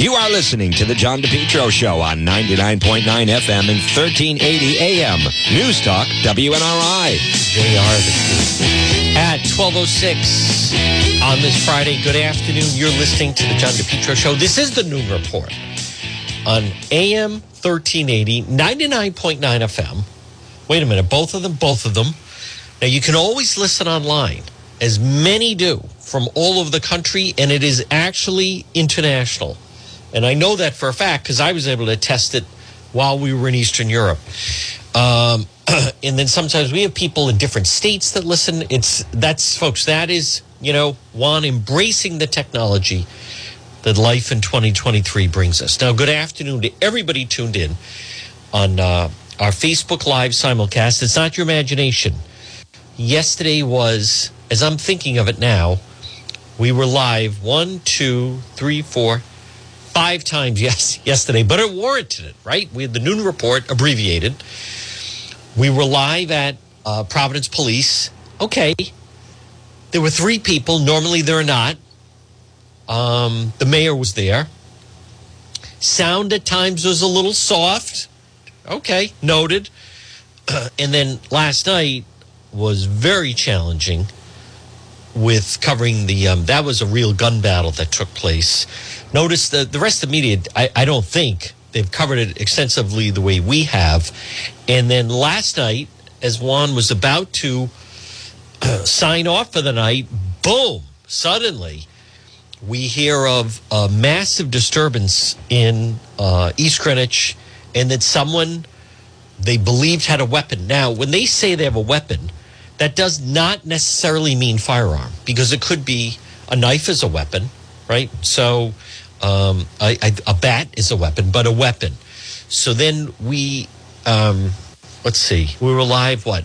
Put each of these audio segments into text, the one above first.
You are listening to the John DePetro Show on 99.9 FM and 1380 AM. News Talk, WNRI. JR the At 1206 on this Friday, good afternoon. You're listening to the John DePetro Show. This is the Noon Report on AM 1380, 99.9 FM. Wait a minute, both of them, both of them. Now, you can always listen online, as many do from all over the country, and it is actually international. And I know that for a fact because I was able to test it while we were in Eastern Europe. Um, and then sometimes we have people in different states that listen. It's that's folks. That is you know one embracing the technology that life in 2023 brings us. Now, good afternoon to everybody tuned in on uh, our Facebook Live simulcast. It's not your imagination. Yesterday was, as I'm thinking of it now, we were live one, two, three, four, five times yes yesterday, but it warranted it, right? We had the noon report abbreviated. We were live at uh, Providence Police. Okay, there were three people. Normally there are not. Um, the mayor was there. Sound at times was a little soft. Okay, noted. and then last night was very challenging with covering the um, that was a real gun battle that took place. Notice the the rest of the media. I, I don't think they've covered it extensively the way we have. And then last night, as Juan was about to sign off for the night, boom! Suddenly, we hear of a massive disturbance in uh, East Greenwich, and that someone they believed had a weapon. Now, when they say they have a weapon that does not necessarily mean firearm because it could be a knife is a weapon, right? So um, a, a, a, bat is a weapon, but a weapon. So then we, um, let's see, we were live what,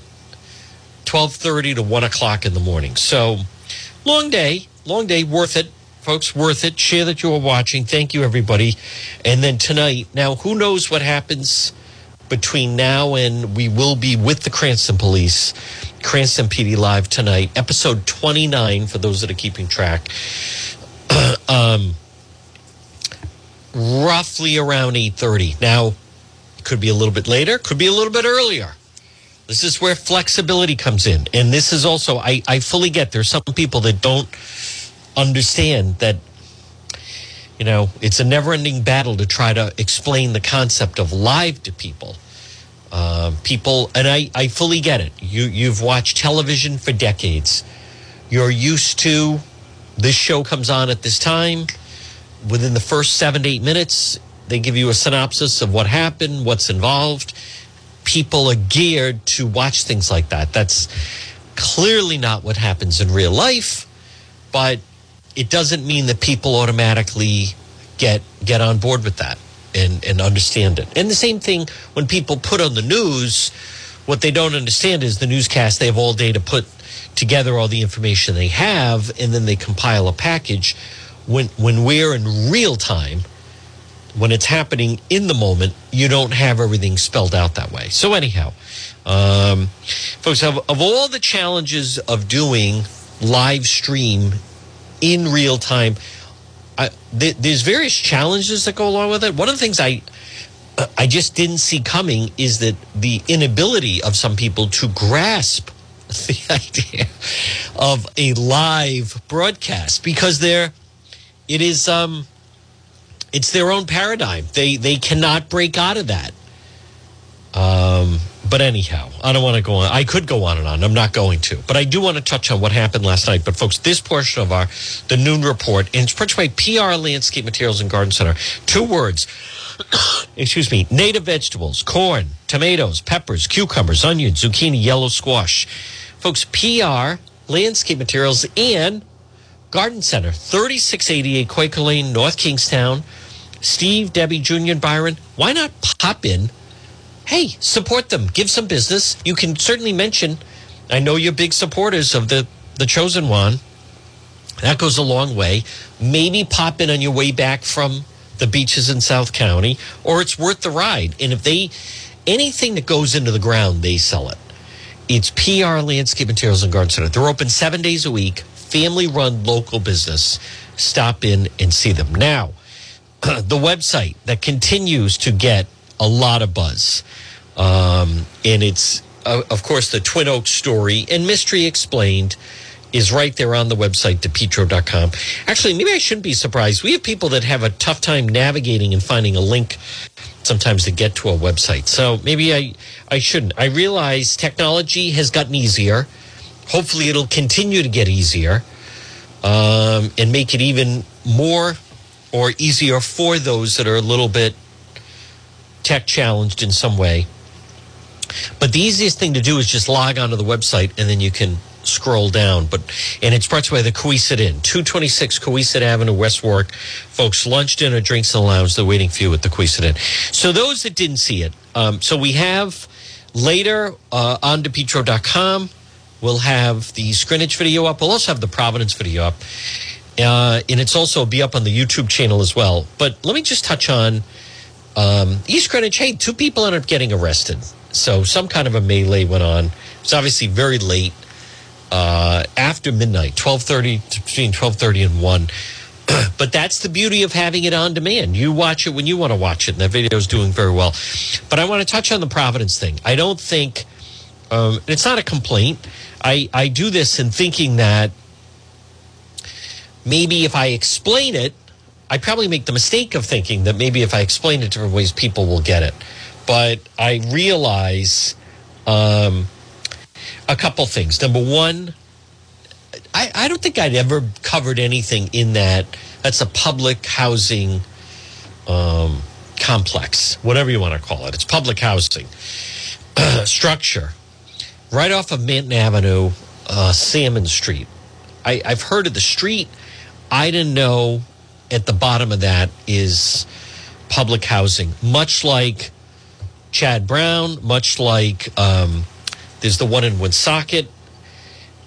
twelve thirty to one o'clock in the morning. So long day, long day, worth it, folks, worth it. Share that you are watching. Thank you, everybody. And then tonight, now who knows what happens between now and we will be with the Cranston Police, Cranston PD Live tonight, episode 29 for those that are keeping track. um, roughly around 8:30. Now, could be a little bit later, could be a little bit earlier. This is where flexibility comes in. And this is also I, I fully get there's some people that don't understand that you know, it's a never ending battle to try to explain the concept of live to people. Uh, people, and I, I fully get it. You, you've watched television for decades. You're used to this show comes on at this time. Within the first seven to eight minutes, they give you a synopsis of what happened, what's involved. People are geared to watch things like that. That's clearly not what happens in real life, but it doesn't mean that people automatically get get on board with that and, and understand it. And the same thing when people put on the news, what they don't understand is the newscast, they have all day to put together all the information they have, and then they compile a package. When, when we're in real time, when it's happening in the moment, you don't have everything spelled out that way. So, anyhow, um, folks, of, of all the challenges of doing live stream in real time. I, th- there's various challenges that go along with it. One of the things I I just didn't see coming is that the inability of some people to grasp the idea of a live broadcast because they're it is um it's their own paradigm. They they cannot break out of that. Um but anyhow, I don't want to go on. I could go on and on. I'm not going to. But I do want to touch on what happened last night. But folks, this portion of our the noon report, and it's PR Landscape Materials and Garden Center. Two words. Excuse me. Native vegetables, corn, tomatoes, peppers, cucumbers, onions, zucchini, yellow squash. Folks, PR Landscape Materials and Garden Center, 3688 Quaker Lane, North Kingstown. Steve, Debbie, Junior, and Byron, why not pop in? Hey, support them, give some business. You can certainly mention, I know you're big supporters of the, the chosen one. That goes a long way. Maybe pop in on your way back from the beaches in South County, or it's worth the ride. And if they, anything that goes into the ground, they sell it. It's PR Landscape Materials and Garden Center. They're open seven days a week, family run local business. Stop in and see them. Now, the website that continues to get a lot of buzz. Um, and it's, uh, of course, the Twin Oaks story and Mystery Explained is right there on the website, depetro.com. Actually, maybe I shouldn't be surprised. We have people that have a tough time navigating and finding a link sometimes to get to a website. So maybe I, I shouldn't. I realize technology has gotten easier. Hopefully, it'll continue to get easier um, and make it even more or easier for those that are a little bit tech challenged in some way. But the easiest thing to do is just log onto the website and then you can scroll down. But and it's brought to you by the Cowesett Inn, 226 Cowesett Avenue, West Warwick. Folks, lunch, dinner, drinks in the lounge. They're waiting for you at the Cowesett Inn. So those that didn't see it, um, so we have later uh, on depetro.com, we'll have the Greenwich video up. We'll also have the Providence video up. Uh, and it's also be up on the YouTube channel as well. But let me just touch on um, East Greenwich. Hey, two people ended up getting arrested. So some kind of a melee went on. It's obviously very late uh, after midnight, twelve thirty between twelve thirty and one. but that's the beauty of having it on demand. You watch it when you want to watch it, and that video is doing very well. But I want to touch on the Providence thing. I don't think um, it's not a complaint. I I do this in thinking that maybe if I explain it, I probably make the mistake of thinking that maybe if I explain it different ways, people will get it. But I realize. Um, a couple things. Number one, I, I don't think I'd ever covered anything in that. That's a public housing um, complex, whatever you want to call it. It's public housing structure right off of Manton Avenue, uh, Salmon Street. I, I've heard of the street. I didn't know at the bottom of that is public housing, much like Chad Brown, much like um, there's the one in Woonsocket.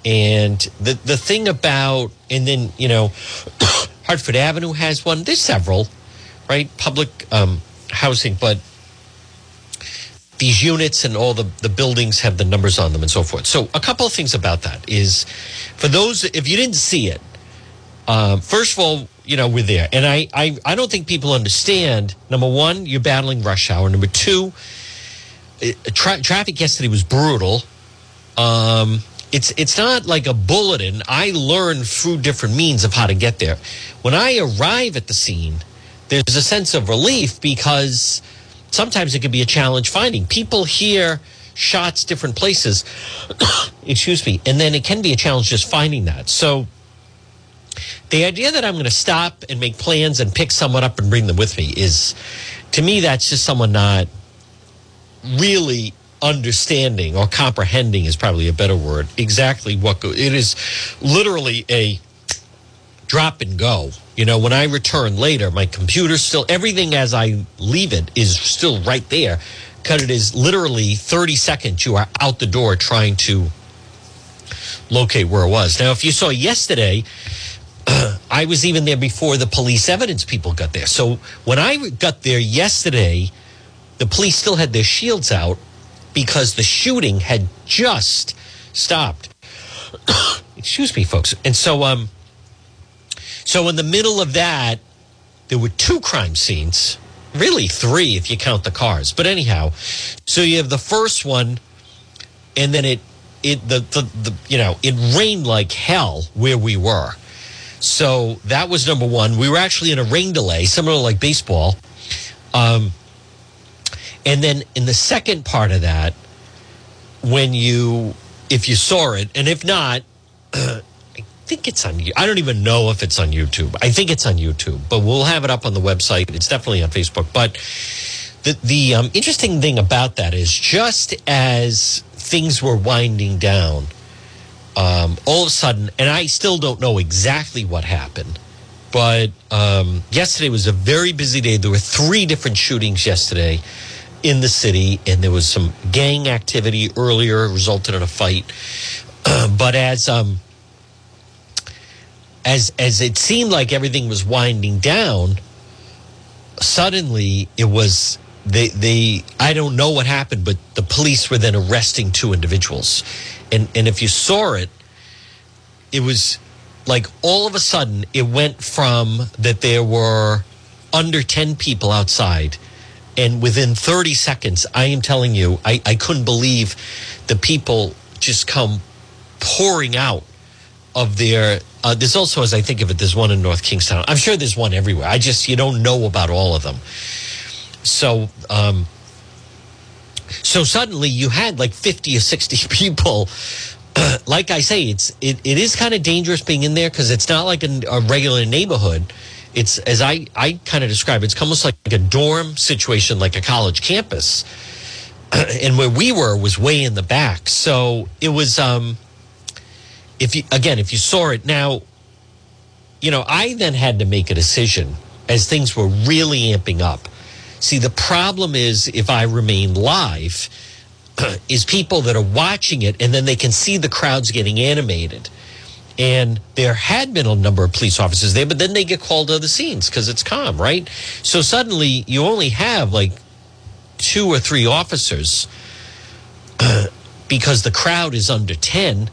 And the, the thing about, and then, you know, Hartford Avenue has one. There's several, right? Public um, housing, but these units and all the, the buildings have the numbers on them and so forth. So, a couple of things about that is for those, if you didn't see it, um, first of all, you know, we're there. And I, I, I don't think people understand. Number one, you're battling rush hour. Number two, tra- traffic yesterday was brutal. Um, it's it's not like a bulletin. I learned through different means of how to get there. When I arrive at the scene, there's a sense of relief because sometimes it can be a challenge finding people hear shots different places. excuse me, and then it can be a challenge just finding that. So the idea that I'm going to stop and make plans and pick someone up and bring them with me is, to me, that's just someone not really understanding or comprehending is probably a better word exactly what go- it is literally a drop and go. You know when i return later my computer still everything as i leave it is still right there because it is literally 30 seconds you are out the door trying to locate where it was. Now if you saw yesterday I was even there before the police evidence people got there. So when I got there yesterday, the police still had their shields out because the shooting had just stopped. Excuse me, folks. And so, um, so in the middle of that, there were two crime scenes, really three if you count the cars. But anyhow, so you have the first one, and then it, it the, the the you know it rained like hell where we were. So that was number one. We were actually in a rain delay, similar to like baseball. Um, and then in the second part of that, when you, if you saw it, and if not, I think it's on. I don't even know if it's on YouTube. I think it's on YouTube, but we'll have it up on the website. It's definitely on Facebook. But the the um, interesting thing about that is just as things were winding down, um, all of a sudden, and I still don't know exactly what happened. But um, yesterday was a very busy day. There were three different shootings yesterday in the city, and there was some gang activity earlier, resulted in a fight. but as um, as as it seemed like everything was winding down, suddenly it was they they I don't know what happened, but the police were then arresting two individuals, and and if you saw it, it was like all of a sudden it went from that there were under 10 people outside. And within 30 seconds, I am telling you, I, I couldn't believe the people just come pouring out of their. Uh, there's also, as I think of it, there's one in North Kingstown. I'm sure there's one everywhere. I just, you don't know about all of them. So, um, so suddenly you had like 50 or 60 people. like I say, it's it, it is kind of dangerous being in there because it's not like a, a regular neighborhood it's as I, I kind of describe it's almost like a dorm situation, like a college campus. and where we were was way in the back. So it was, um, if you, again, if you saw it now, you know, I then had to make a decision as things were really amping up. See, the problem is if I remain live, is people that are watching it and then they can see the crowds getting animated. And there had been a number of police officers there, but then they get called to the scenes because it's calm, right? So suddenly you only have like two or three officers because the crowd is under 10.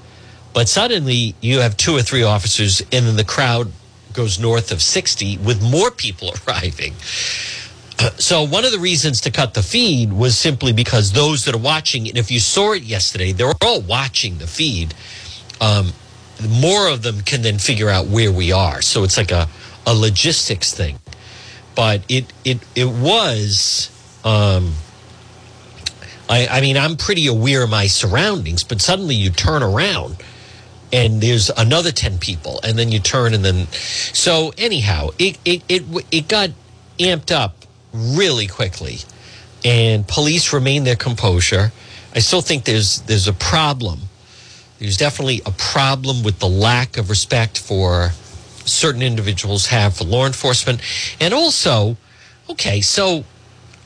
But suddenly you have two or three officers, and then the crowd goes north of 60 with more people arriving. So one of the reasons to cut the feed was simply because those that are watching, and if you saw it yesterday, they're all watching the feed. Um, more of them can then figure out where we are. So it's like a, a logistics thing. But it it it was um, I, I mean I'm pretty aware of my surroundings, but suddenly you turn around and there's another 10 people and then you turn and then so anyhow it it it, it got amped up really quickly and police remain their composure. I still think there's there's a problem. There's definitely a problem with the lack of respect for certain individuals have for law enforcement, and also, okay, so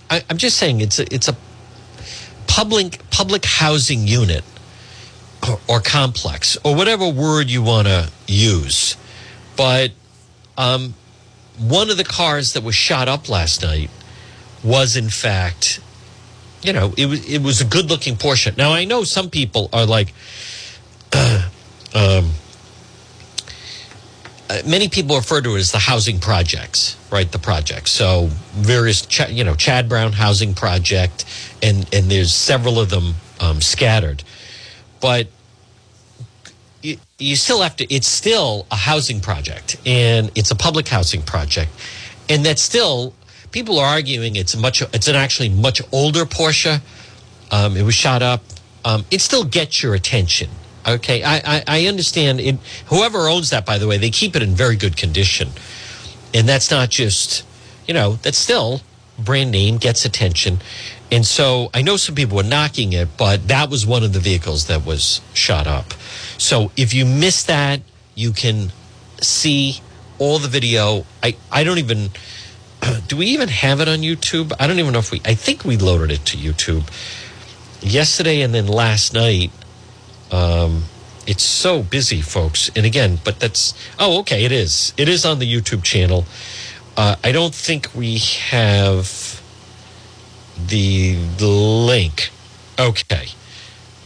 I, am just saying it's a, it's a public public housing unit or, or complex or whatever word you want to use, but um, one of the cars that was shot up last night was in fact you know it was it was a good looking Porsche. Now I know some people are like um, uh, many people refer to it as the housing projects, right? The projects. So various, you know, Chad Brown housing project, and and there's several of them um, scattered, but you, you still have to. It's still a housing project, and it's a public housing project, and that's still people are arguing it's much. It's an actually much older Porsche. Um, it was shot up. Um, it still gets your attention Okay, I, I, I understand. It, whoever owns that, by the way, they keep it in very good condition, and that's not just you know that's still brand name gets attention, and so I know some people were knocking it, but that was one of the vehicles that was shot up. So if you miss that, you can see all the video. I I don't even do we even have it on YouTube? I don't even know if we. I think we loaded it to YouTube yesterday and then last night um, it's so busy, folks. And again, but that's oh, okay. It is. It is on the YouTube channel. Uh, I don't think we have the, link. Okay.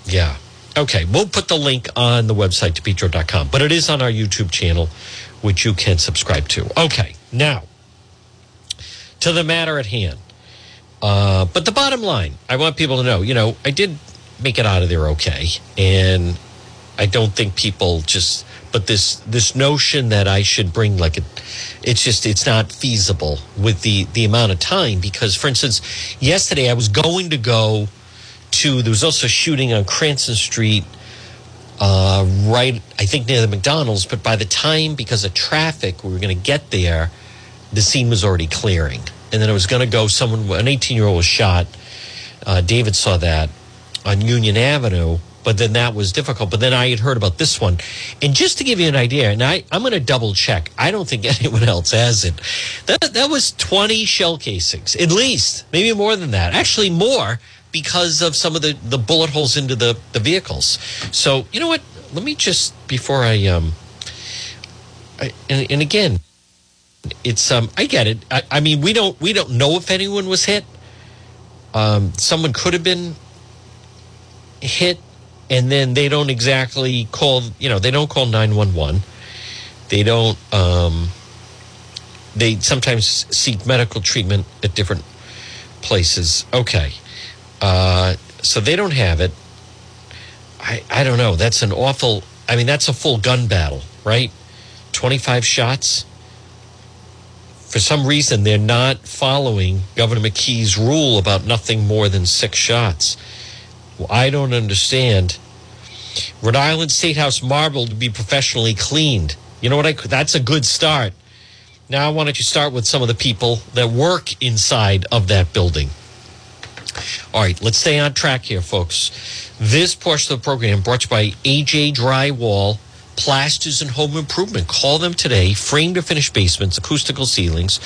Yeah. Okay. We'll put the link on the website, depetro.com, but it is on our YouTube channel, which you can subscribe to. Okay. Now, to the matter at hand. Uh, but the bottom line, I want people to know, you know, I did make it out of there okay. And I don't think people just but this this notion that I should bring like a it's just it's not feasible with the the amount of time because for instance yesterday I was going to go to there was also a shooting on Cranston Street uh, right I think near the McDonald's but by the time because of traffic we were going to get there the scene was already clearing. And then I was going to go someone an 18 year old was shot uh, David saw that on Union Avenue, but then that was difficult. But then I had heard about this one. And just to give you an idea, and I, I'm going to double check, I don't think anyone else has it. That, that was 20 shell casings, at least, maybe more than that. Actually, more because of some of the, the bullet holes into the, the vehicles. So, you know what? Let me just, before I, um, I, and, and again, it's um I get it. I, I, mean we don't we don't know if anyone was hit. Um, someone could have been hit and then they don't exactly call you know they don't call 911 they don't um, they sometimes seek medical treatment at different places. Okay. Uh, so they don't have it. I, I don't know. That's an awful, I mean, that's a full gun battle, right? 25 shots. For some reason, they're not following Governor McKee's rule about nothing more than six shots. I don't understand. Rhode Island State House marble to be professionally cleaned. You know what? I, that's a good start. Now, why don't you start with some of the people that work inside of that building? All right, let's stay on track here, folks. This portion of the program brought to you by AJ Drywall, Plasters and Home Improvement. Call them today. Frame to finish basements, acoustical ceilings,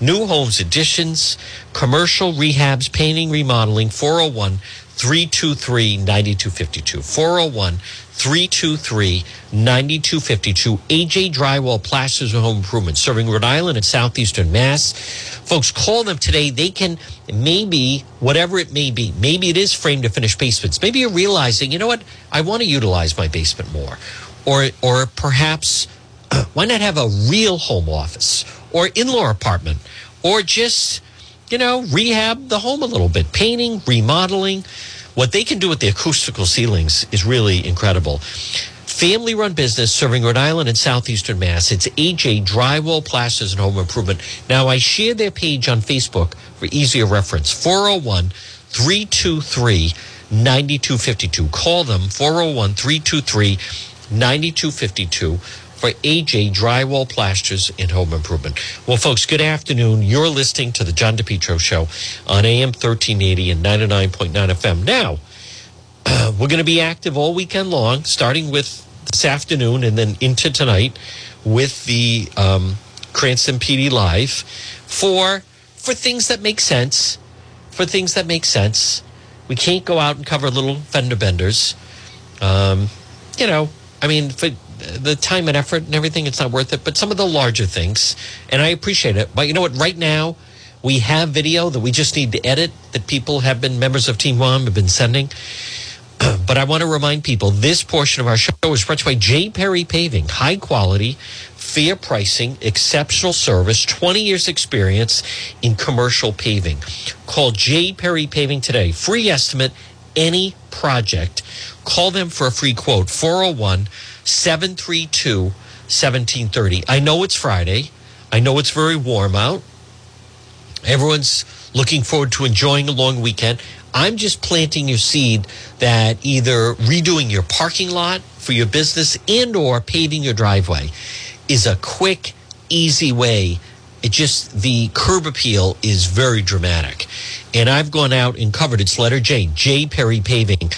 new homes additions, commercial rehabs, painting, remodeling. 401 323 9252. 401 323 9252. AJ Drywall Plasters and Home Improvement, serving Rhode Island and Southeastern Mass. Folks, call them today. They can, maybe, whatever it may be, maybe it is frame to finish basements. Maybe you're realizing, you know what, I want to utilize my basement more. Or, or perhaps, why not have a real home office or in law apartment or just, you know, rehab the home a little bit, painting, remodeling. What they can do with the acoustical ceilings is really incredible. Family run business serving Rhode Island and Southeastern Mass. It's AJ Drywall Plasters and Home Improvement. Now, I share their page on Facebook for easier reference 401 323 9252. Call them 401 323 9252 for AJ Drywall Plasters and Home Improvement. Well, folks, good afternoon. You're listening to the John DePetro Show on AM 1380 and 99.9 FM. Now, we're going to be active all weekend long, starting with this afternoon and then into tonight with the um, Cranston PD Live for for things that make sense. For things that make sense. We can't go out and cover little fender benders. Um, you know, I mean, for the time and effort and everything, it's not worth it. But some of the larger things, and I appreciate it. But you know what? Right now, we have video that we just need to edit that people have been members of Team One have been sending. but I want to remind people this portion of our show is brought to you by J. Perry Paving. High quality, fair pricing, exceptional service, 20 years experience in commercial paving. Call J. Perry Paving today. Free estimate, any project. Call them for a free quote, 401 732 1730. I know it's Friday. I know it's very warm out. Everyone's looking forward to enjoying a long weekend. I'm just planting your seed that either redoing your parking lot for your business and or paving your driveway is a quick, easy way. It just the curb appeal is very dramatic. And I've gone out and covered its letter J, J Perry Paving.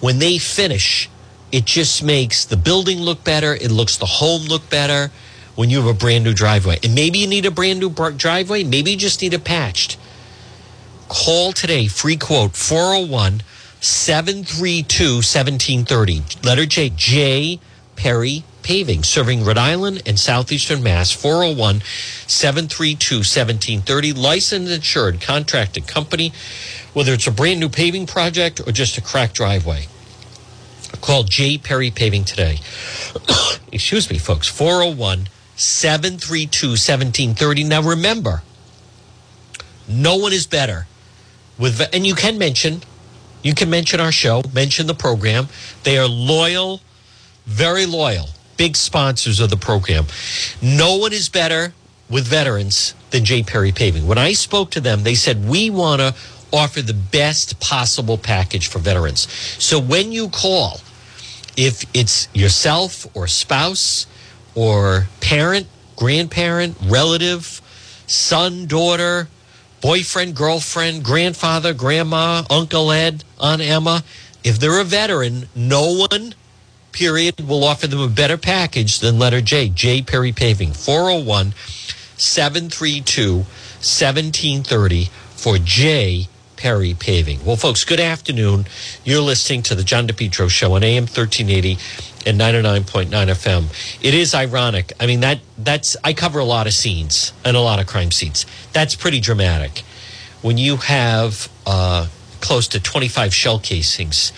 When they finish, it just makes the building look better. It looks the home look better when you have a brand new driveway. And maybe you need a brand new driveway. Maybe you just need it patched. Call today, free quote 401 732 1730. Letter J, J Perry Paving, serving Rhode Island and Southeastern Mass, 401 732 1730. Licensed, insured, contracted company, whether it's a brand new paving project or just a cracked driveway. Call J Perry Paving today. Excuse me, folks, 401 732 1730. Now remember, no one is better with and you can mention you can mention our show mention the program they are loyal very loyal big sponsors of the program no one is better with veterans than j perry paving when i spoke to them they said we want to offer the best possible package for veterans. So when you call if it's yourself or spouse or parent grandparent relative son daughter boyfriend, girlfriend, grandfather, grandma, Uncle Ed, Aunt Emma, if they're a veteran, no one, period, will offer them a better package than letter J, J Perry Paving, 401 732 1730 for J Perry Paving. Well, folks, good afternoon. You're listening to the John DePetro Show on AM 1380 and 99.9 FM. It is ironic. I mean, that that's I cover a lot of scenes and a lot of crime scenes. That's pretty dramatic. When you have uh, close to 25 shell casings,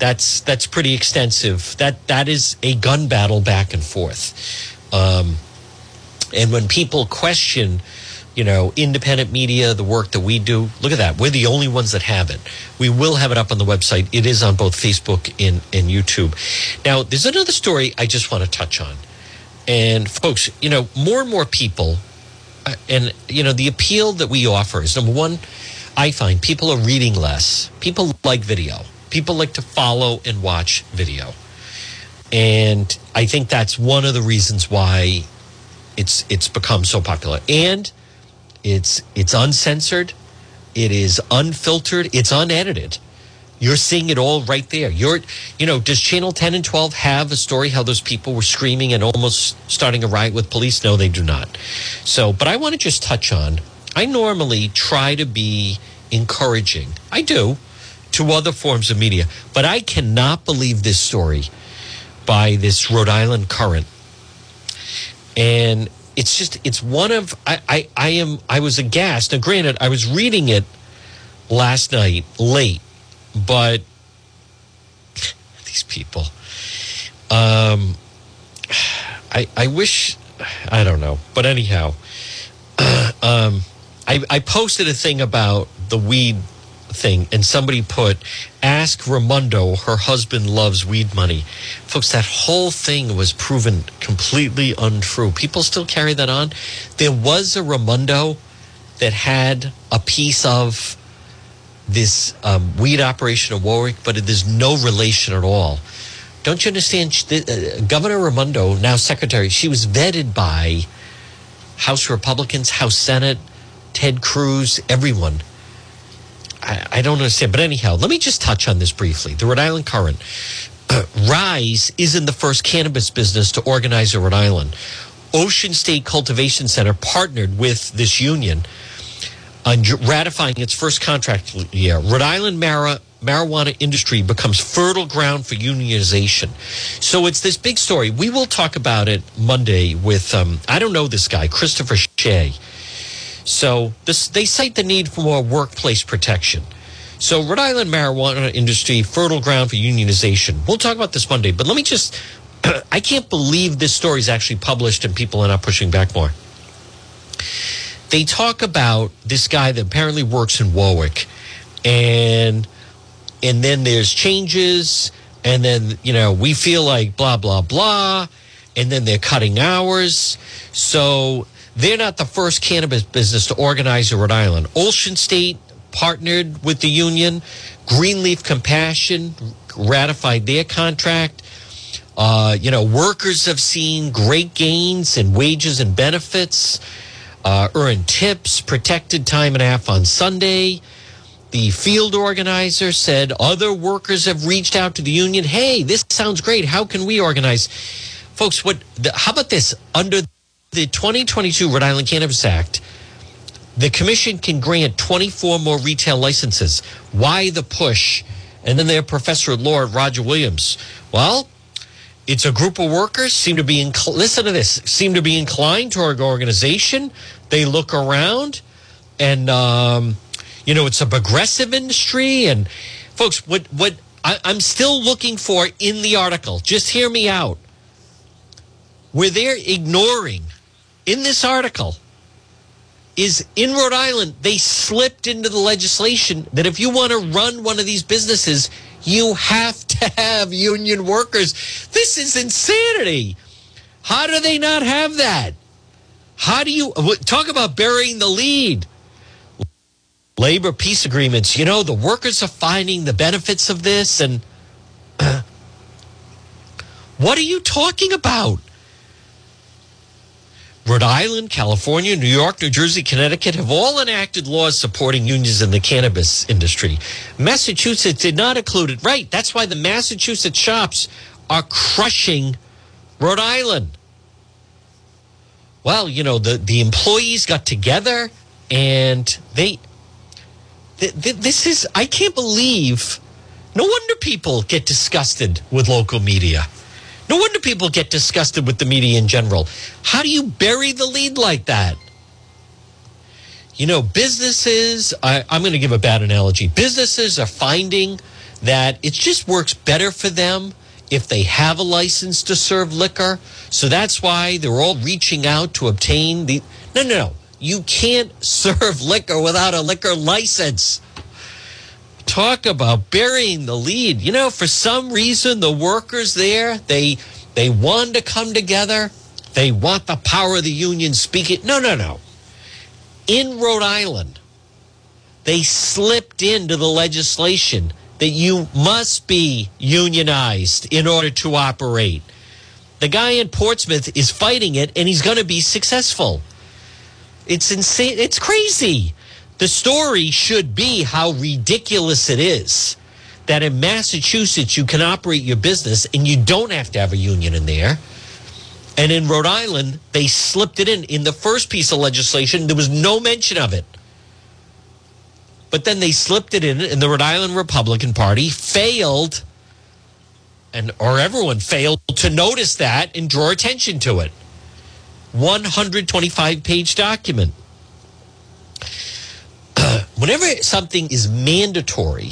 that's that's pretty extensive. That that is a gun battle back and forth. Um, And when people question, you know, independent media, the work that we do, look at that. We're the only ones that have it. We will have it up on the website. It is on both Facebook and, and YouTube. Now, there's another story I just want to touch on. And folks, you know, more and more people, uh, and, you know, the appeal that we offer is number one, I find people are reading less. People like video. People like to follow and watch video. And I think that's one of the reasons why it's it's become so popular. And it's it's uncensored, it is unfiltered, it's unedited. You're seeing it all right there. You're, you know, does Channel 10 and 12 have a story how those people were screaming and almost starting a riot with police? No, they do not. So, but I want to just touch on I normally try to be encouraging. I do to other forms of media, but I cannot believe this story by this Rhode Island current. And it's just it's one of I, I, I am I was aghast. Now granted, I was reading it last night late, but these people. Um I I wish I don't know. But anyhow, um I, I posted a thing about the weed thing and somebody put ask Raimondo her husband loves weed money. Folks, that whole thing was proven completely untrue. People still carry that on. There was a Raimondo that had a piece of this um, weed operation in Warwick, but there's no relation at all. Don't you understand? Uh, Governor Raimondo, now secretary, she was vetted by House Republicans, House Senate, Ted Cruz, everyone. I, I, don't understand. But anyhow, let me just touch on this briefly. The Rhode Island Current. Uh, Rise isn't the first cannabis business to organize in Rhode Island. Ocean State Cultivation Center partnered with this union on ratifying its first contract year. Rhode Island marijuana industry becomes fertile ground for unionization. So it's this big story. We will talk about it Monday with, um, I don't know this guy, Christopher Shea. So this, they cite the need for more workplace protection. So Rhode Island marijuana industry fertile ground for unionization. We'll talk about this Monday, but let me just I can't believe this story is actually published and people are not pushing back more. They talk about this guy that apparently works in Warwick and and then there's changes and then you know we feel like blah blah blah and then they're cutting hours. So they're not the first cannabis business to organize in Rhode Island. Ocean State partnered with the union. Greenleaf Compassion ratified their contract. Uh, you know, workers have seen great gains in wages and benefits, uh, earned tips, protected time and a half on Sunday. The field organizer said other workers have reached out to the union. Hey, this sounds great. How can we organize? Folks, what? The, how about this? Under the 2022 Rhode Island Cannabis Act, the commission can grant 24 more retail licenses. Why the push? And then their professor at law, Roger Williams. Well, it's a group of workers seem to be inc- listen to this seem to be inclined to our organization. They look around, and um, you know it's a progressive industry. And folks, what what I, I'm still looking for in the article. Just hear me out. Where they're ignoring in this article is in Rhode Island, they slipped into the legislation that if you want to run one of these businesses, you have to have union workers. This is insanity. How do they not have that? How do you talk about burying the lead? Labor peace agreements, you know, the workers are finding the benefits of this. And what are you talking about? Rhode Island, California, New York, New Jersey, Connecticut have all enacted laws supporting unions in the cannabis industry. Massachusetts did not include it. Right. That's why the Massachusetts shops are crushing Rhode Island. Well, you know, the, the employees got together and they, th- th- this is, I can't believe, no wonder people get disgusted with local media. No wonder people get disgusted with the media in general. How do you bury the lead like that? You know, businesses, I, I'm going to give a bad analogy. Businesses are finding that it just works better for them if they have a license to serve liquor. So that's why they're all reaching out to obtain the. No, no, no. You can't serve liquor without a liquor license. Talk about burying the lead. You know, for some reason, the workers there, they they want to come together. They want the power of the union speaking. No, no, no. In Rhode Island, they slipped into the legislation that you must be unionized in order to operate. The guy in Portsmouth is fighting it and he's going to be successful. It's insane. It's crazy. The story should be how ridiculous it is that in Massachusetts you can operate your business and you don't have to have a union in there. And in Rhode Island, they slipped it in. In the first piece of legislation, there was no mention of it. But then they slipped it in, and the Rhode Island Republican Party failed, and or everyone failed to notice that and draw attention to it. 125 page document. Whenever something is mandatory,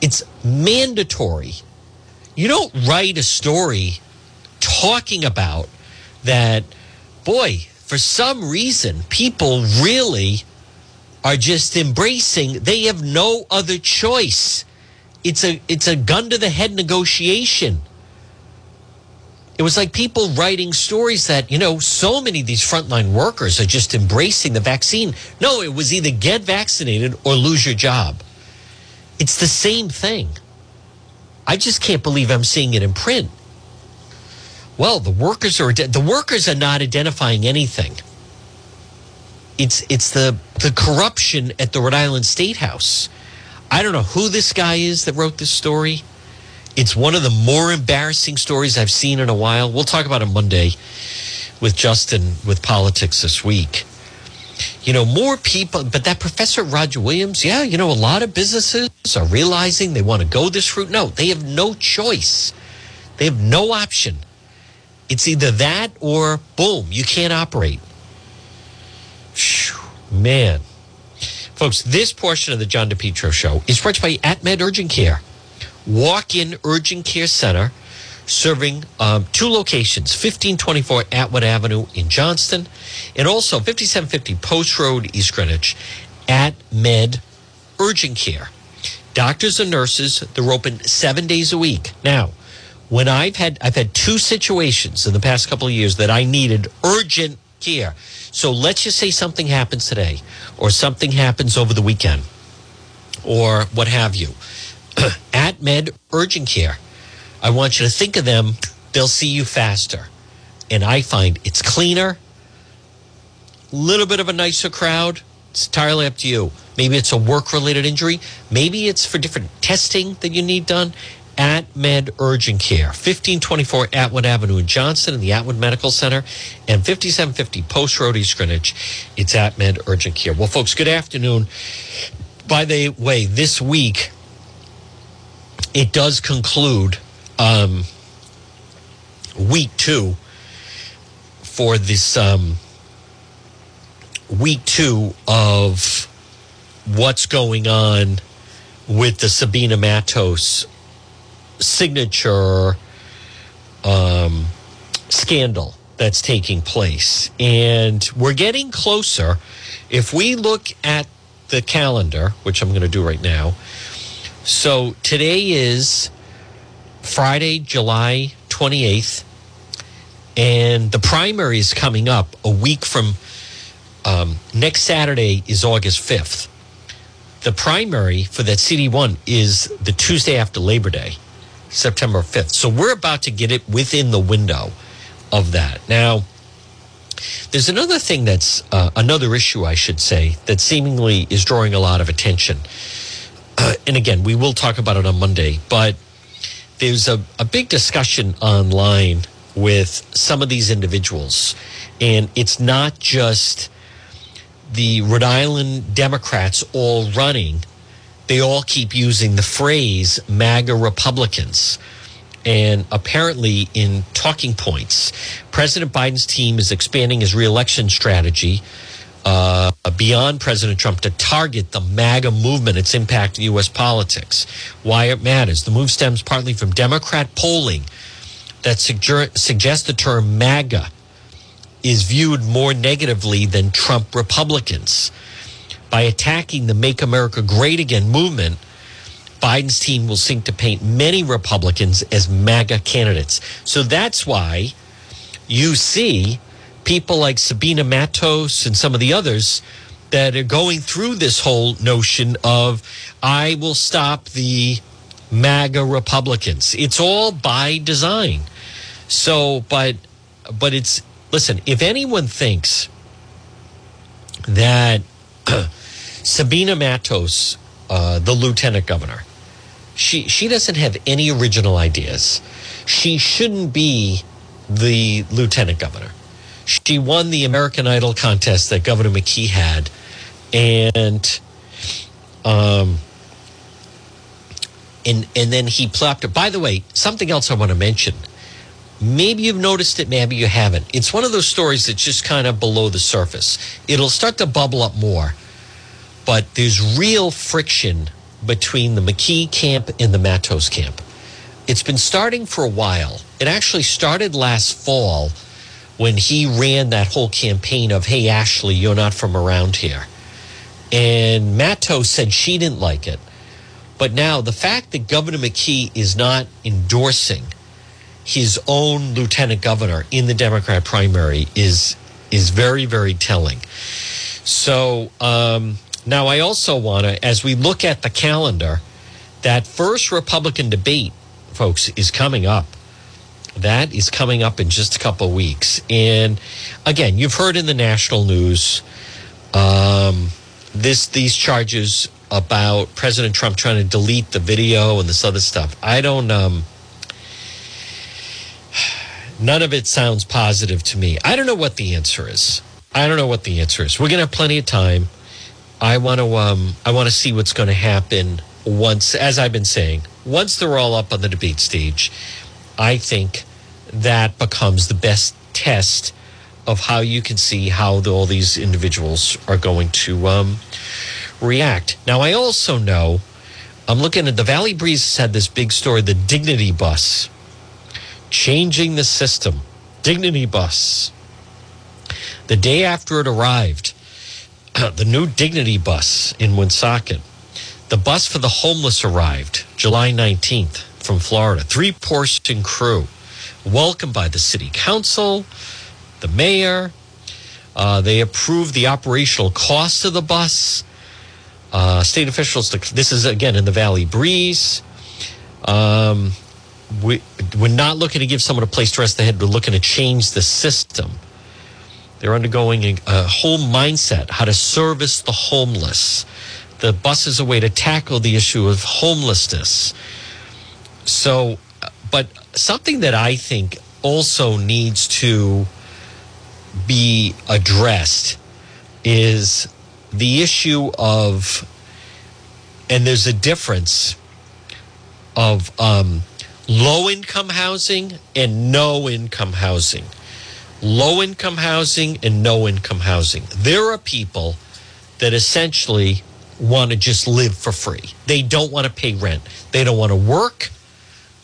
it's mandatory. You don't write a story talking about that, boy, for some reason, people really are just embracing, they have no other choice. It's a it's a gun to the head negotiation. It was like people writing stories that, you know, so many of these frontline workers are just embracing the vaccine. No, it was either get vaccinated or lose your job. It's the same thing. I just can't believe I'm seeing it in print. Well, the workers are the workers are not identifying anything. It's it's the the corruption at the Rhode Island State House. I don't know who this guy is that wrote this story. It's one of the more embarrassing stories I've seen in a while. We'll talk about it Monday with Justin with politics this week. You know, more people, but that Professor Roger Williams, yeah, you know, a lot of businesses are realizing they want to go this route. No, they have no choice. They have no option. It's either that or boom, you can't operate. Whew, man. Folks, this portion of the John DePetro show is brought to you by AtMed Urgent Care walk in urgent care center serving um, two locations 1524 Atwood Avenue in Johnston and also 5750 Post Road, East Greenwich at Med Urgent Care. Doctors and nurses, they're open seven days a week. Now, when I've had I've had two situations in the past couple of years that I needed urgent care. So let's just say something happens today or something happens over the weekend or what have you. AtMed Urgent Care. I want you to think of them. They'll see you faster. And I find it's cleaner, a little bit of a nicer crowd. It's entirely up to you. Maybe it's a work related injury. Maybe it's for different testing that you need done. AtMed Urgent Care, 1524 Atwood Avenue in Johnston in the Atwood Medical Center and 5750 Post Road East Greenwich. It's AtMed Urgent Care. Well, folks, good afternoon. By the way, this week, it does conclude um, week two for this um, week two of what's going on with the Sabina Matos signature um, scandal that's taking place. And we're getting closer. If we look at the calendar, which I'm going to do right now, so today is Friday, July 28th, and the primary is coming up a week from um, next Saturday is August 5th. The primary for that CD1 is the Tuesday after Labor Day, September 5th. So we're about to get it within the window of that. Now, there's another thing that's uh, another issue, I should say, that seemingly is drawing a lot of attention uh, and again, we will talk about it on Monday, but there's a, a big discussion online with some of these individuals. And it's not just the Rhode Island Democrats all running, they all keep using the phrase MAGA Republicans. And apparently, in talking points, President Biden's team is expanding his reelection strategy uh, beyond President Trump to target the MAGA movement, its impact in U.S. politics, why it matters. The move stems partly from Democrat polling that suggests the term MAGA is viewed more negatively than Trump Republicans. By attacking the Make America Great Again movement, Biden's team will seek to paint many Republicans as MAGA candidates. So that's why you see people like Sabina Matos and some of the others that are going through this whole notion of I will stop the MAGA Republicans. It's all by design. So, but but it's listen, if anyone thinks that Sabina Matos, uh, the lieutenant governor, she she doesn't have any original ideas. She shouldn't be the lieutenant governor. She won the American Idol contest that Governor McKee had, and um, and and then he plopped her. By the way, something else I want to mention. Maybe you've noticed it, maybe you haven't. It's one of those stories that's just kind of below the surface. It'll start to bubble up more, but there's real friction between the McKee camp and the Matos camp. It's been starting for a while. It actually started last fall when he ran that whole campaign of, hey, Ashley, you're not from around here. And Matos said she didn't like it. But now the fact that Governor McKee is not endorsing his own lieutenant governor in the Democrat primary is is very very telling. So um, now I also want to, as we look at the calendar, that first Republican debate, folks, is coming up. That is coming up in just a couple of weeks, and again, you've heard in the national news um, this these charges about President Trump trying to delete the video and this other stuff. I don't. Um, none of it sounds positive to me. I don't know what the answer is. I don't know what the answer is. We're to have plenty of time. I want to um, I want to see what's going to happen once, as I've been saying, once they're all up on the debate stage. I think that becomes the best test of how you can see how the, all these individuals are going to um, react. Now, I also know I'm looking at the Valley Breeze had this big story, the Dignity Bus changing the system. Dignity Bus. The day after it arrived, the new Dignity Bus in Woonsocket, the bus for the homeless arrived July 19th from Florida. Three person crew, welcomed by the city council, the mayor. Uh, they approved the operational cost of the bus. Uh, state officials, this is again in the Valley Breeze. Um, we, we're not looking to give someone a place to rest their head. We're looking to change the system. They're undergoing a, a whole mindset how to service the homeless. The bus is a way to tackle the issue of homelessness. So, but something that I think also needs to be addressed is the issue of, and there's a difference of um, low income housing and no income housing. Low income housing and no income housing. There are people that essentially want to just live for free. They don't want to pay rent. They don't want to work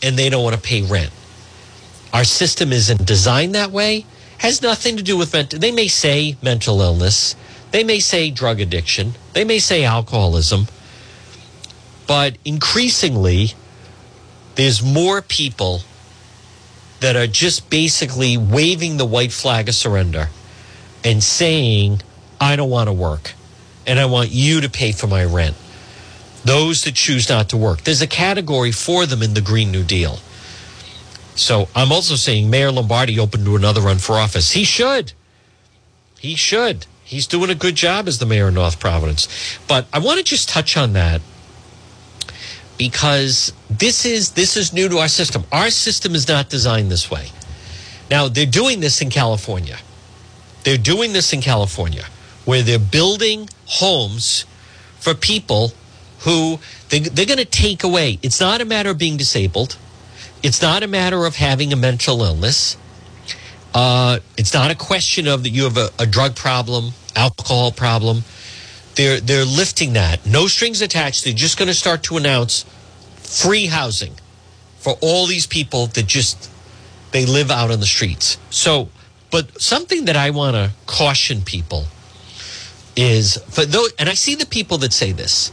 and they don't want to pay rent. Our system isn't designed that way. Has nothing to do with mental. They may say mental illness. They may say drug addiction. They may say alcoholism. But increasingly, there's more people that are just basically waving the white flag of surrender and saying, I don't want to work and I want you to pay for my rent. Those that choose not to work. There's a category for them in the Green New Deal. So I'm also saying Mayor Lombardi open to another run for office. He should. He should. He's doing a good job as the mayor of North Providence. But I want to just touch on that because this is this is new to our system. Our system is not designed this way. Now they're doing this in California. They're doing this in California where they're building homes for people who they, they're going to take away. It's not a matter of being disabled. It's not a matter of having a mental illness. Uh, it's not a question of that you have a, a drug problem, alcohol problem. They're they're lifting that. No strings attached. They're just going to start to announce free housing for all these people that just they live out on the streets. So, but something that I want to caution people is for those, and I see the people that say this,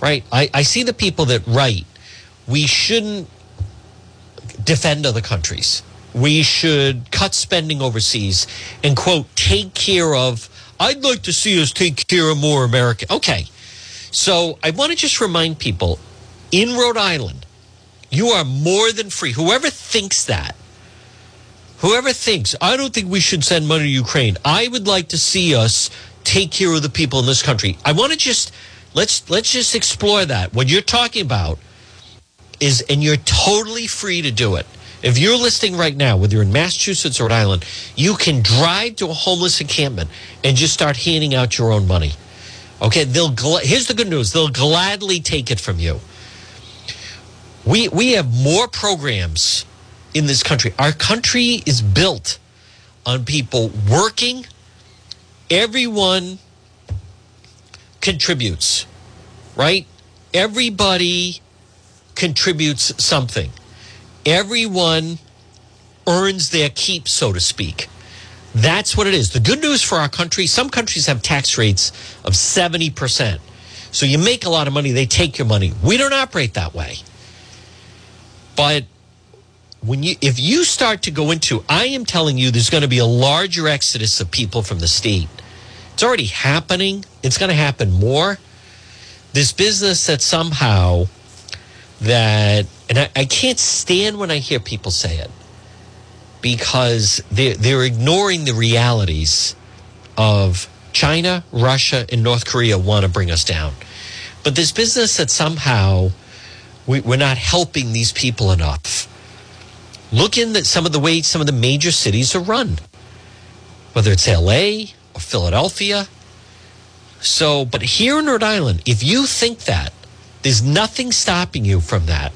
right? I, I see the people that write, we shouldn't defend other countries. We should cut spending overseas and quote, take care of, I'd like to see us take care of more America. Okay. So I want to just remind people in Rhode Island, you are more than free. Whoever thinks that, whoever thinks, I don't think we should send money to Ukraine. I would like to see us take care of the people in this country. I want to just let's let's just explore that. What you're talking about is and you're totally free to do it. If you're listening right now, whether you're in Massachusetts or Rhode Island, you can drive to a homeless encampment and just start handing out your own money. Okay, they'll gl- here's the good news. They'll gladly take it from you. We we have more programs in this country. Our country is built on people working. Everyone contributes, right? Everybody contributes something. Everyone earns their keep, so to speak. That's what it is. The good news for our country some countries have tax rates of 70%. So you make a lot of money, they take your money. We don't operate that way. But when you if you start to go into I am telling you there's going to be a larger exodus of people from the state. It's already happening. It's going to happen more. This business that somehow that and I, I can't stand when I hear people say it because they're, they're ignoring the realities of China, Russia, and North Korea want to bring us down. But this business that somehow we, we're not helping these people enough. Look in at some of the ways some of the major cities are run, whether it's LA Philadelphia. So, but here in Rhode Island, if you think that, there's nothing stopping you from that.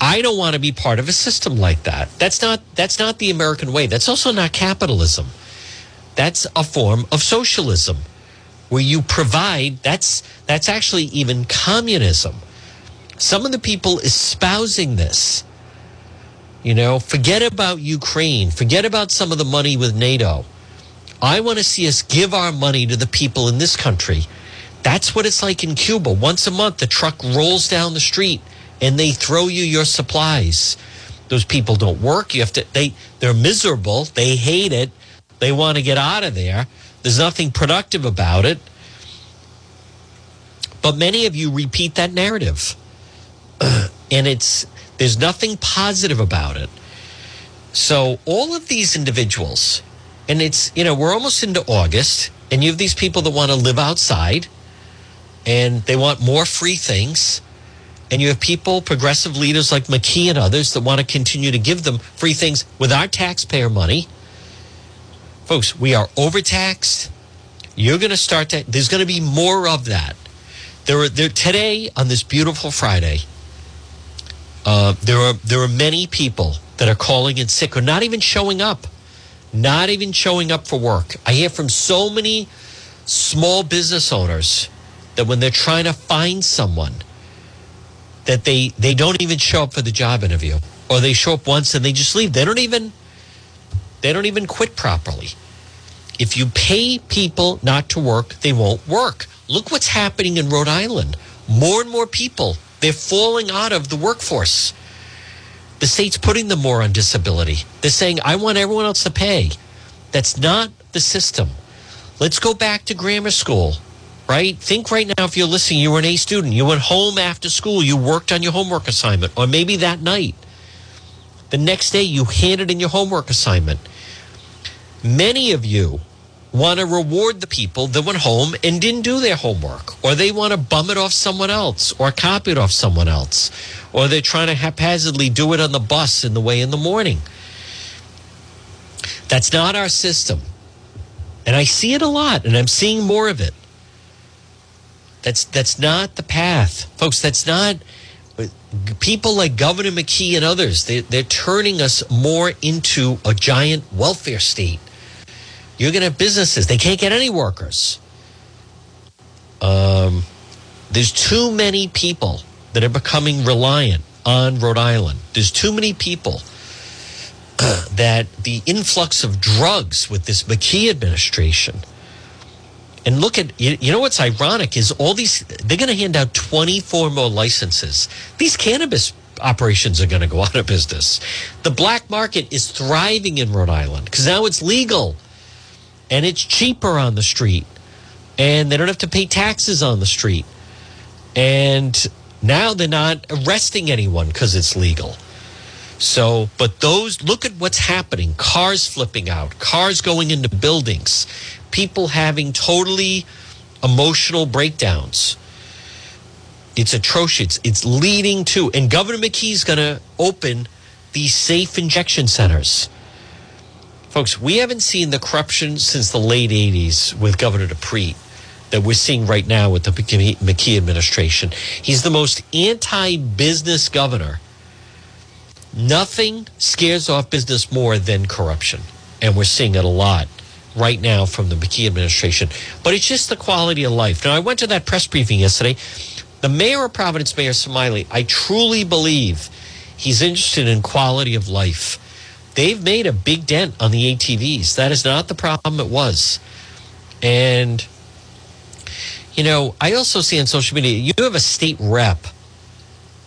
I don't want to be part of a system like that. That's not that's not the American way. That's also not capitalism. That's a form of socialism where you provide that's that's actually even communism. Some of the people espousing this you know, forget about Ukraine, forget about some of the money with NATO. I want to see us give our money to the people in this country. That's what it's like in Cuba. Once a month, the truck rolls down the street and they throw you your supplies. Those people don't work. You have to, they, they're miserable. They hate it. They want to get out of there. There's nothing productive about it. But many of you repeat that narrative. and it's, there's nothing positive about it. So all of these individuals, and it's, you know, we're almost into August, and you have these people that want to live outside and they want more free things. And you have people, progressive leaders like McKee and others, that want to continue to give them free things with our taxpayer money. Folks, we are overtaxed. You're going to start to, there's going to be more of that. There are, there, today, on this beautiful Friday, uh, there are there are many people that are calling in sick or not even showing up, not even showing up for work. I hear from so many small business owners that when they're trying to find someone, that they they don't even show up for the job interview, or they show up once and they just leave. They don't even they don't even quit properly. If you pay people not to work, they won't work. Look what's happening in Rhode Island. More and more people they're falling out of the workforce. The state's putting them more on disability. They're saying, I want everyone else to pay. That's not the system. Let's go back to grammar school, right? Think right now if you're listening, you were an A student, you went home after school, you worked on your homework assignment, or maybe that night. The next day, you handed in your homework assignment. Many of you want to reward the people that went home and didn't do their homework, or they want to bum it off someone else, or copy it off someone else, or they're trying to haphazardly do it on the bus in the way in the morning. That's not our system. And I see it a lot, and I'm seeing more of it. That's that's not the path, folks. That's not people like Governor McKee and others. They, they're turning us more into a giant welfare state You're going to have businesses. They can't get any workers. Um, there's too many people that are becoming reliant on Rhode Island. There's too many people that the influx of drugs with this McKee administration. And look at you, you know what's ironic is all these they're going to hand out 24 more licenses. These cannabis operations are going to go out of business. The black market is thriving in Rhode Island because now it's legal and it's cheaper on the street and they don't have to pay taxes on the street. And now they're not arresting anyone because it's legal. So, but those, look at what's happening cars flipping out, cars going into buildings, people having totally emotional breakdowns. It's atrocious. It's leading to, and Governor McKee's going to open these safe injection centers. Folks, we haven't seen the corruption since the late 80s with Governor DiPrete that we're seeing right now with the McKee administration. He's the most anti business governor. Nothing scares off business more than corruption. And we're seeing it a lot right now from the McKee administration. But it's just the quality of life. Now, I went to that press briefing yesterday. The mayor of Providence, Mayor Smiley, I truly believe he's interested in quality of life. They've made a big dent on the ATVs. That is not the problem it was. And you know, I also see on social media, you have a state rep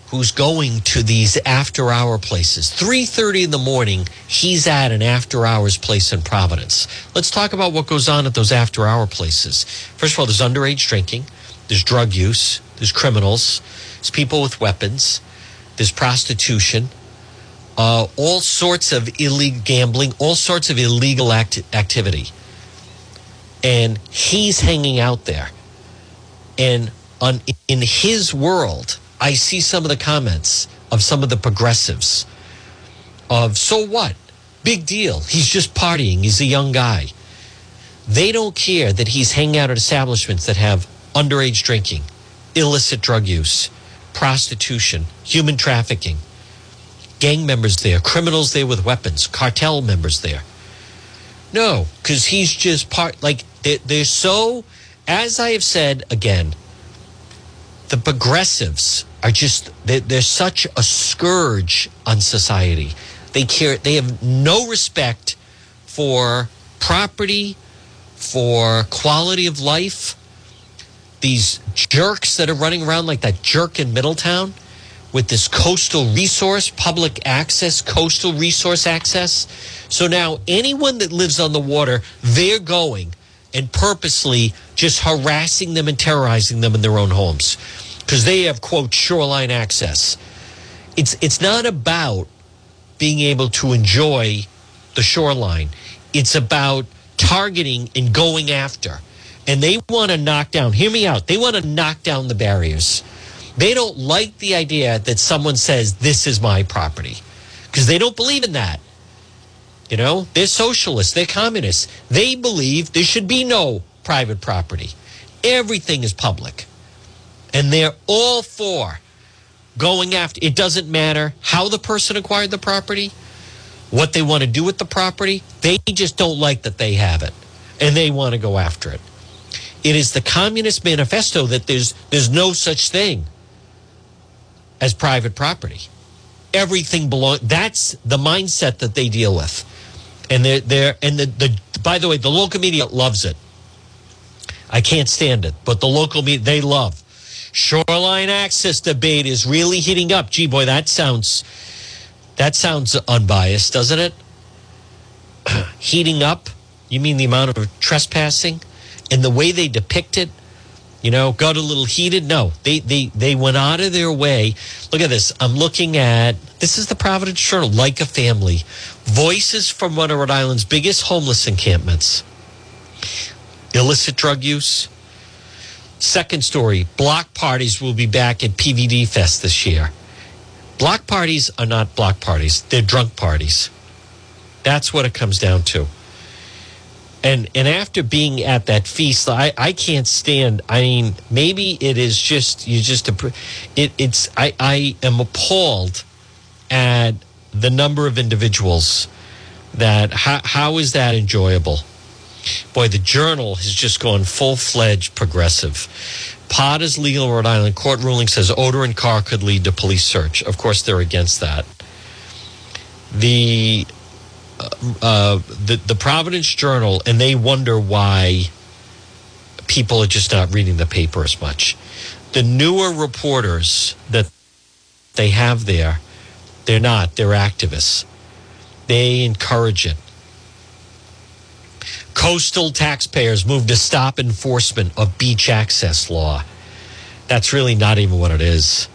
who's going to these after hour places. 3:30 in the morning, he's at an after hours place in Providence. Let's talk about what goes on at those after hour places. First of all, there's underage drinking, there's drug use, there's criminals, there's people with weapons, there's prostitution, uh, all sorts of illegal gambling, all sorts of illegal act- activity. And he's hanging out there. And on in his world, I see some of the comments of some of the progressives of so what? Big deal. He's just partying. He's a young guy. They don't care that he's hanging out at establishments that have underage drinking, illicit drug use, prostitution, human trafficking, gang members there, criminals there with weapons, cartel members there. No, because he's just part, like, they're, they're so as I have said again, the progressives are just they're, they're, such a scourge on society. They care they have no respect for property, for quality of life. These jerks that are running around like that jerk in Middletown with this coastal resource, public access, coastal resource access. So now anyone that lives on the water, they're going and purposely just harassing them and terrorizing them in their own homes because they have quote shoreline access. It's it's not about being able to enjoy the shoreline. It's about targeting and going after. And they want to knock down, hear me out. They want to knock down the barriers. They don't like the idea that someone says this is my property because they don't believe in that. You know, they're socialists, they're communists. They believe there should be no private property. Everything is public. And they're all for going after it doesn't matter how the person acquired the property, what they want to do with the property. They just don't like that they have it and they want to go after it. It is the Communist Manifesto that there's there's no such thing as private property. Everything belongs that's the mindset that they deal with and they're there. And the, the by the way, the local media loves it. I can't stand it, but the local media they love. Shoreline access debate is really heating up. Gee, boy, that sounds that sounds unbiased, doesn't it? heating up. You mean the amount of trespassing and the way they depict it? You know, got a little heated. No, they, they, they went out of their way. Look at this. I'm looking at this is the Providence Journal, like a family. Voices from one of Rhode Island's biggest homeless encampments. Illicit drug use. Second story block parties will be back at PVD Fest this year. Block parties are not block parties, they're drunk parties. That's what it comes down to and and after being at that feast i i can't stand i mean maybe it is just you just it it's i i am appalled at the number of individuals that how, how is that enjoyable Boy, the Journal has just gone full fledged progressive. Pot is legal in Rhode Island. Court ruling says odor in car could lead to police search. Of course, they're against that. The uh, the the Providence Journal, and they wonder why people are just not reading the paper as much. The newer reporters that they have there, they're not. They're activists. They encourage it. Coastal taxpayers move to stop enforcement of beach access law. That's really not even what it is.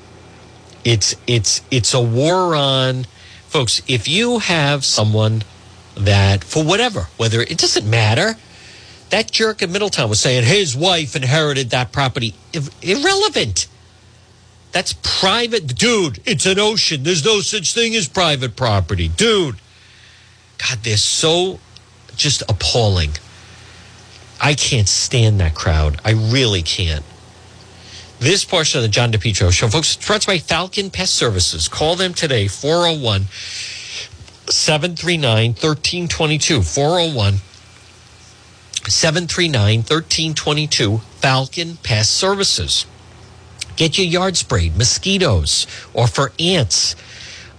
It's it's it's a war on folks. If you have someone that for whatever, whether it doesn't matter, that jerk in Middletown was saying his wife inherited that property. Irrelevant. That's private. Dude, it's an ocean. There's no such thing as private property. Dude. God, they're so just appalling. I can't stand that crowd. I really can't. This portion of the John DePetro show, folks, brought to by Falcon Pest Services. Call them today, 401 739 1322. 401 739 1322. Falcon Pest Services. Get your yard sprayed, mosquitoes, or for ants,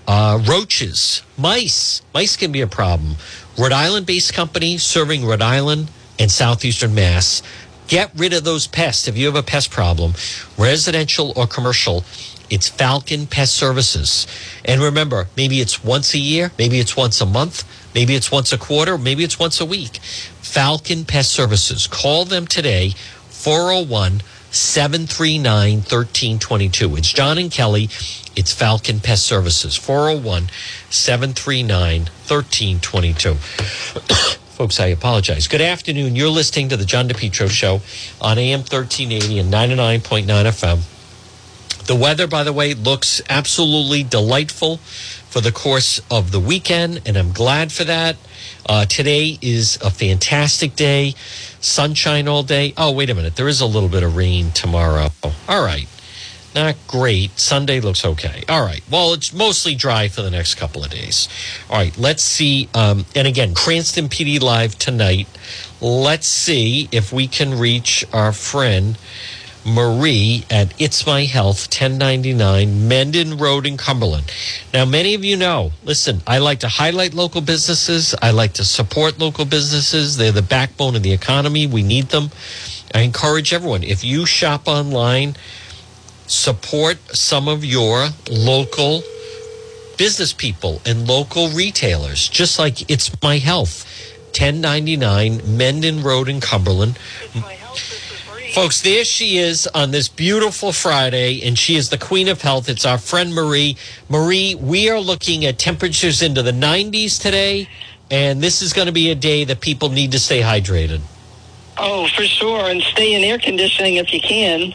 uh, roaches, mice. Mice can be a problem. Rhode Island based company serving Rhode Island and Southeastern Mass. Get rid of those pests. If you have a pest problem, residential or commercial, it's Falcon Pest Services. And remember, maybe it's once a year, maybe it's once a month, maybe it's once a quarter, maybe it's once a week. Falcon Pest Services. Call them today, 401 739 1322. It's John and Kelly. It's Falcon Pest Services, 401 739 1322. Folks, I apologize. Good afternoon. You're listening to the John DePetro Show on AM 1380 and 99.9 FM. The weather, by the way, looks absolutely delightful for the course of the weekend, and I'm glad for that. Uh, today is a fantastic day, sunshine all day. Oh, wait a minute. There is a little bit of rain tomorrow. All right not great. Sunday looks okay. All right. Well, it's mostly dry for the next couple of days. All right. Let's see. Um, and again, Cranston PD Live tonight. Let's see if we can reach our friend Marie at It's My Health, 1099 Mendon Road in Cumberland. Now, many of you know, listen, I like to highlight local businesses. I like to support local businesses. They're the backbone of the economy. We need them. I encourage everyone, if you shop online, support some of your local business people and local retailers, just like It's My Health, 1099 Mendon Road in Cumberland. Folks, there she is on this beautiful Friday, and she is the queen of health. It's our friend Marie. Marie, we are looking at temperatures into the 90s today, and this is going to be a day that people need to stay hydrated. Oh, for sure, and stay in air conditioning if you can.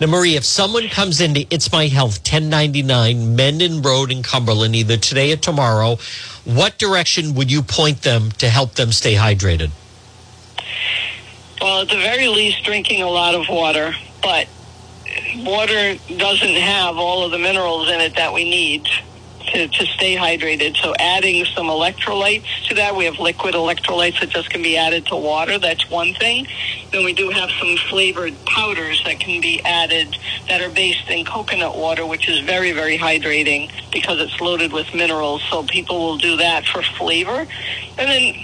Now, Marie, if someone comes into It's My Health 1099 Mendon Road in Cumberland, either today or tomorrow, what direction would you point them to help them stay hydrated? Well, at the very least, drinking a lot of water, but water doesn't have all of the minerals in it that we need to, to stay hydrated. So adding some electrolytes to that, we have liquid electrolytes that just can be added to water. That's one thing. Then we do have some flavored powders that can be added that are based in coconut water, which is very, very hydrating because it's loaded with minerals. So people will do that for flavor. And then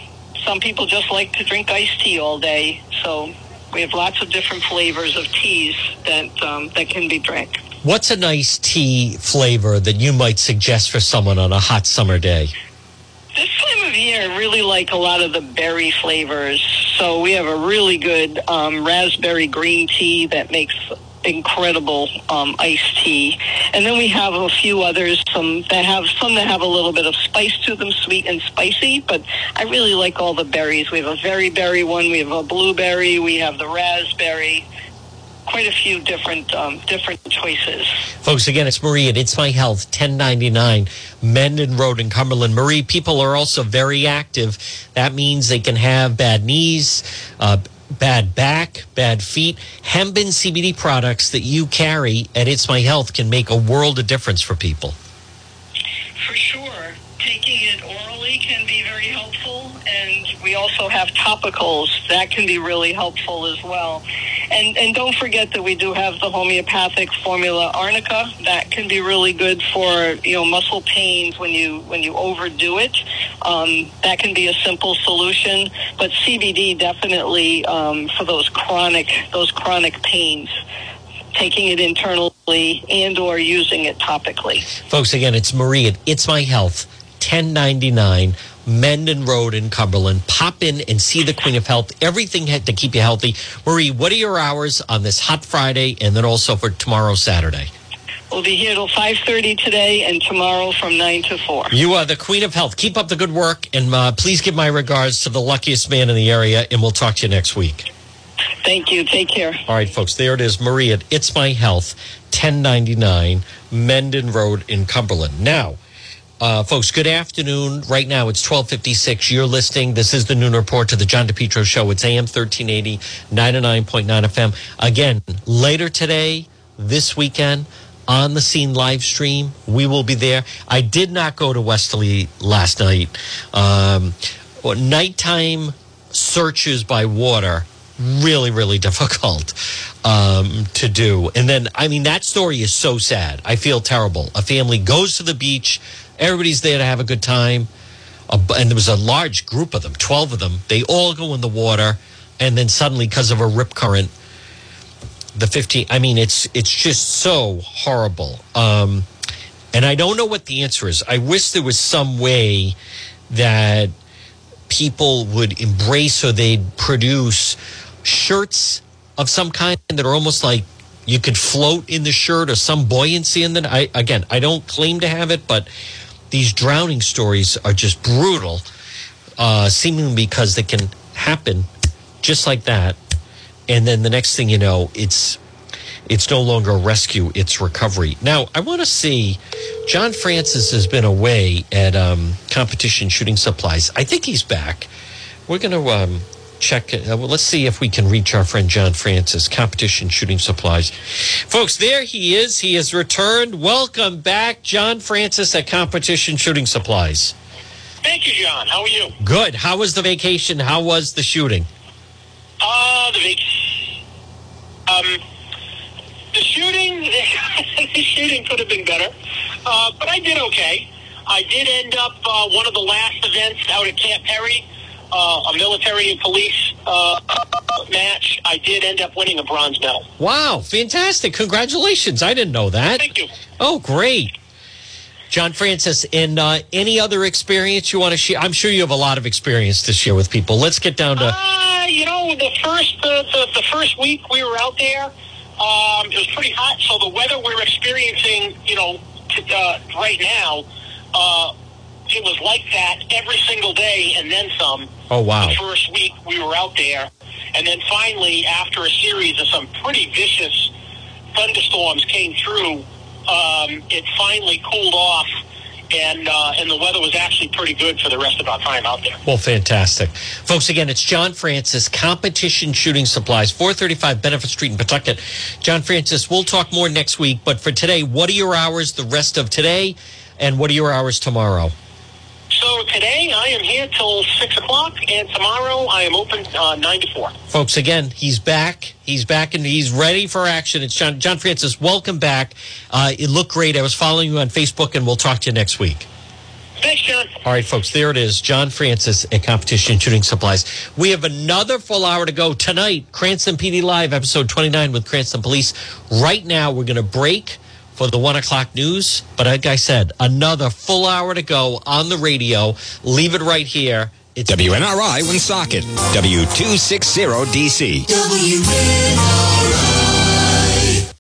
some people just like to drink iced tea all day. So we have lots of different flavors of teas that um, that can be drank. What's a nice tea flavor that you might suggest for someone on a hot summer day? This time of year, I really like a lot of the berry flavors. So we have a really good um, raspberry green tea that makes incredible um, iced tea, and then we have a few others, some that have some that have a little bit of spice to them, sweet and spicy. But I really like all the berries. We have a very berry one, we have a blueberry, we have the raspberry quite a few different um, different choices. Folks, again, it's Marie at It's My Health, 1099 Mendon Road in Cumberland. Marie, people are also very active. That means they can have bad knees, uh, bad back, bad feet. Hembin CBD products that you carry at It's My Health can make a world of difference for people. For sure. Taking it orally can be very helpful, and we also have topicals that can be really helpful as well. And and don't forget that we do have the homeopathic formula arnica that can be really good for you know muscle pains when you when you overdo it. Um, that can be a simple solution, but CBD definitely um, for those chronic those chronic pains taking it internally and or using it topically. Folks, again, it's Marie at It's My Health, 1099 Mendon Road in Cumberland. Pop in and see the Queen of Health. Everything to keep you healthy. Marie, what are your hours on this hot Friday and then also for tomorrow, Saturday? We'll be here till 5.30 today and tomorrow from 9 to 4. You are the Queen of Health. Keep up the good work and uh, please give my regards to the luckiest man in the area and we'll talk to you next week. Thank you. Take care. All right, folks, there it is. Marie at It's My Health, 1099 Mendon Road in Cumberland. Now, uh, folks, good afternoon. Right now it's 1256. You're listening. This is the Noon Report to the John DePetro Show. It's AM 1380, 99.9 FM. Again, later today, this weekend, on the scene live stream, we will be there. I did not go to Westerly last night. Um, nighttime searches by water really, really difficult um, to do. And then, I mean, that story is so sad. I feel terrible. A family goes to the beach, everybody's there to have a good time. And there was a large group of them, 12 of them. They all go in the water. And then suddenly, because of a rip current, the 15, I mean, it's, it's just so horrible. Um, and I don't know what the answer is. I wish there was some way that people would embrace or they'd produce shirts of some kind that are almost like you could float in the shirt or some buoyancy in it. I again, I don't claim to have it, but these drowning stories are just brutal, uh, seemingly because they can happen just like that, and then the next thing you know, it's it's no longer rescue; it's recovery. Now, I want to see. John Francis has been away at um, competition shooting supplies. I think he's back. We're going to um, check it. Uh, well, let's see if we can reach our friend John Francis, competition shooting supplies. Folks, there he is. He has returned. Welcome back, John Francis at competition shooting supplies. Thank you, John. How are you? Good. How was the vacation? How was the shooting? Uh, the vac- um, the shooting, the shooting could have been better, uh, but I did okay. I did end up uh, one of the last events out at Camp Perry uh, a military and police uh, match, I did end up winning a bronze medal. Wow, fantastic. Congratulations. I didn't know that. Thank you. Oh, great. John Francis, in uh, any other experience you want to share? I'm sure you have a lot of experience to share with people. Let's get down to. Uh, you know, the first uh, the, the first week we were out there, um, it was pretty hot. So the weather we're experiencing, you know, to, uh, right now, uh, it was like that every single day and then some. Oh, wow. The first week we were out there. And then finally, after a series of some pretty vicious thunderstorms came through, um, it finally cooled off. And, uh, and the weather was actually pretty good for the rest of our time out there. Well, fantastic. Folks, again, it's John Francis, Competition Shooting Supplies, 435 Benefit Street in Pawtucket. John Francis, we'll talk more next week. But for today, what are your hours the rest of today? And what are your hours tomorrow? So today I am here till six o'clock, and tomorrow I am open uh, nine to four. Folks, again, he's back. He's back and he's ready for action. It's John, John Francis. Welcome back. Uh, it looked great. I was following you on Facebook, and we'll talk to you next week. Thanks, John. All right, folks, there it is. John Francis at Competition Shooting Supplies. We have another full hour to go tonight. Cranston PD Live, episode 29 with Cranston Police. Right now, we're going to break for the one o'clock news. But like I said, another full hour to go on the radio. Leave it right here. It's WNRI Woonsocket, W260DC. WNRI.